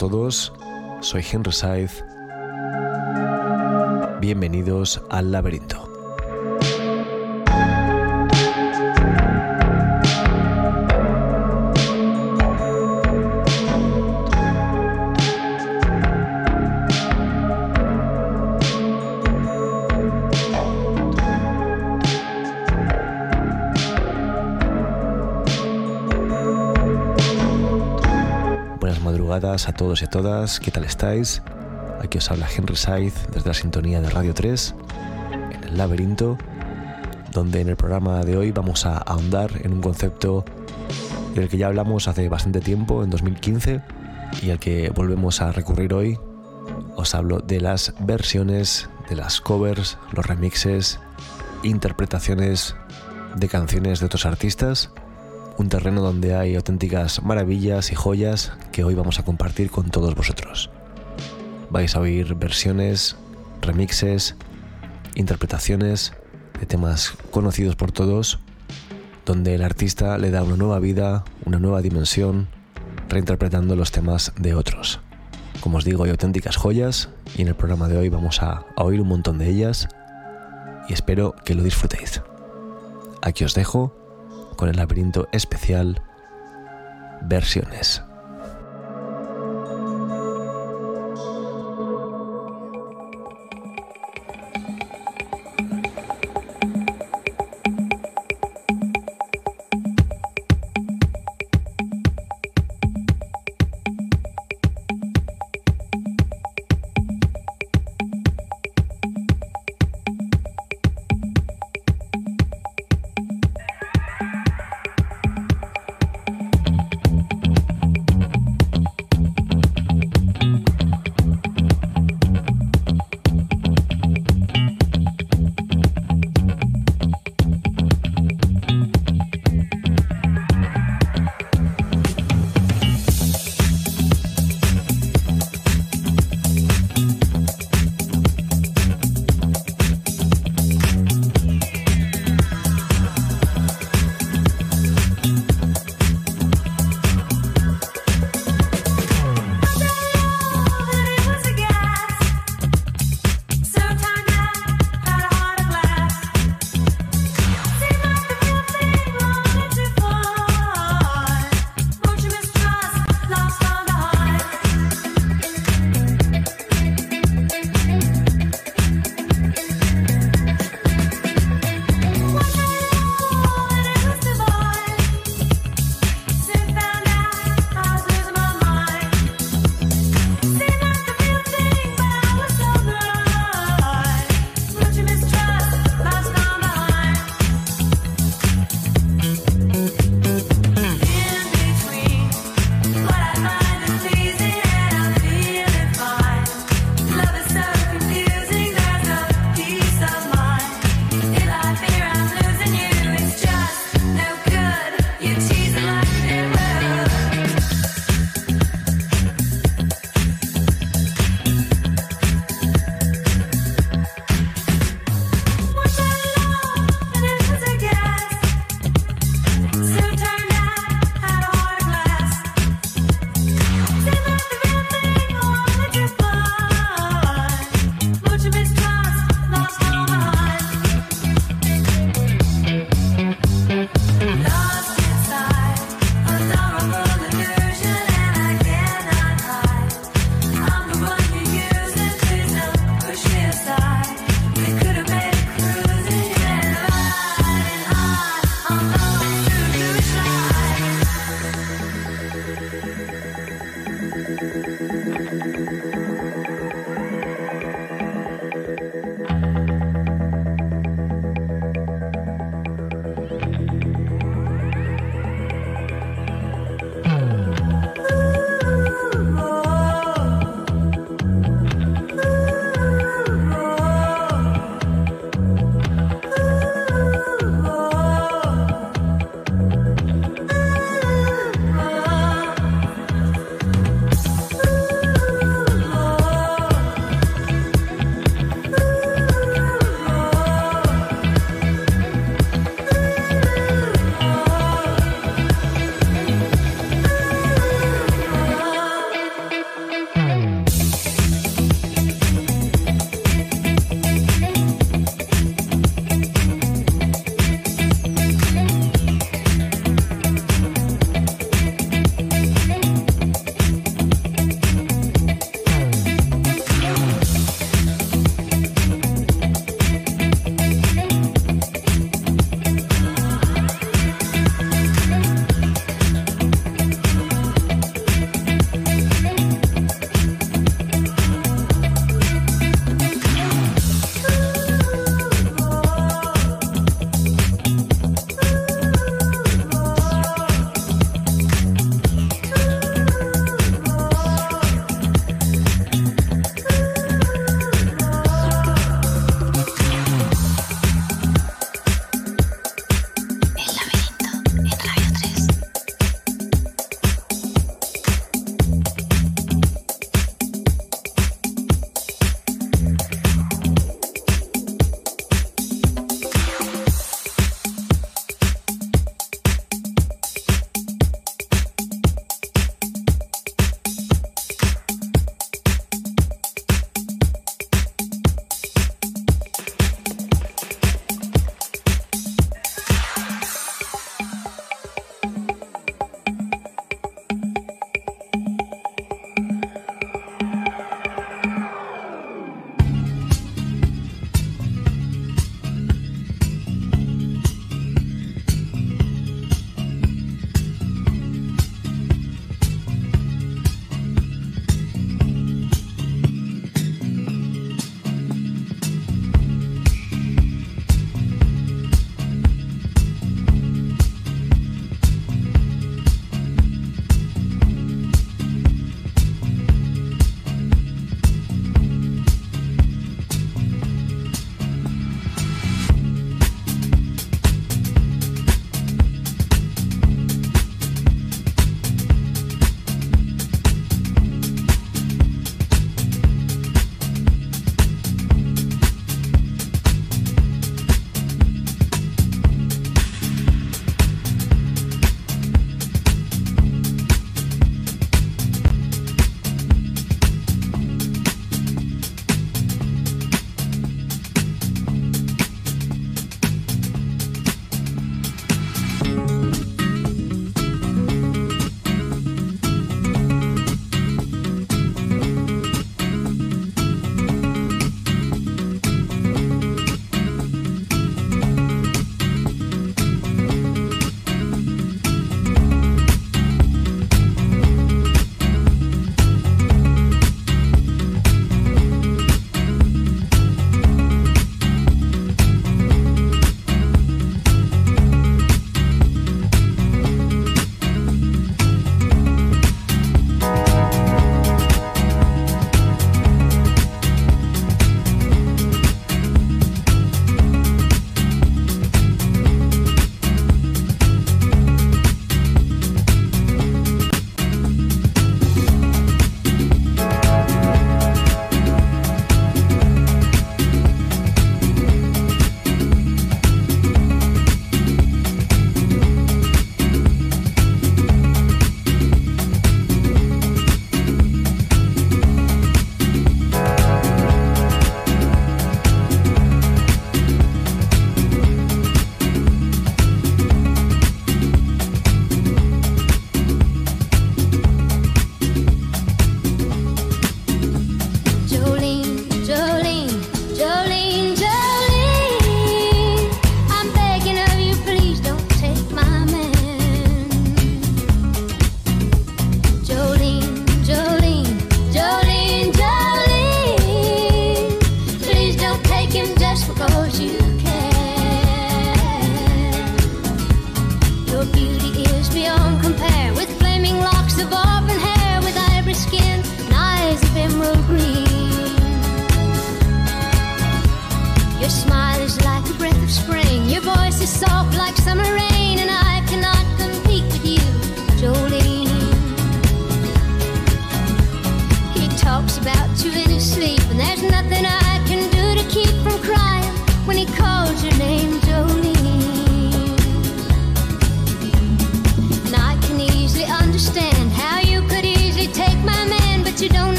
Todos, soy Henry Saiz. Bienvenidos al laberinto. A todos y a todas, ¿qué tal estáis? Aquí os habla Henry Saiz desde la sintonía de Radio 3, en el laberinto, donde en el programa de hoy vamos a ahondar en un concepto del que ya hablamos hace bastante tiempo, en 2015, y al que volvemos a recurrir hoy. Os hablo de las versiones, de las covers, los remixes, interpretaciones de canciones de otros artistas un terreno donde hay auténticas maravillas y joyas hoy vamos a compartir con todos vosotros. Vais a oír versiones, remixes, interpretaciones de temas conocidos por todos, donde el artista le da una nueva vida, una nueva dimensión, reinterpretando los temas de otros. Como os digo, hay auténticas joyas y en el programa de hoy vamos a, a oír un montón de ellas y espero que lo disfrutéis. Aquí os dejo con el laberinto especial versiones.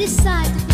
Decide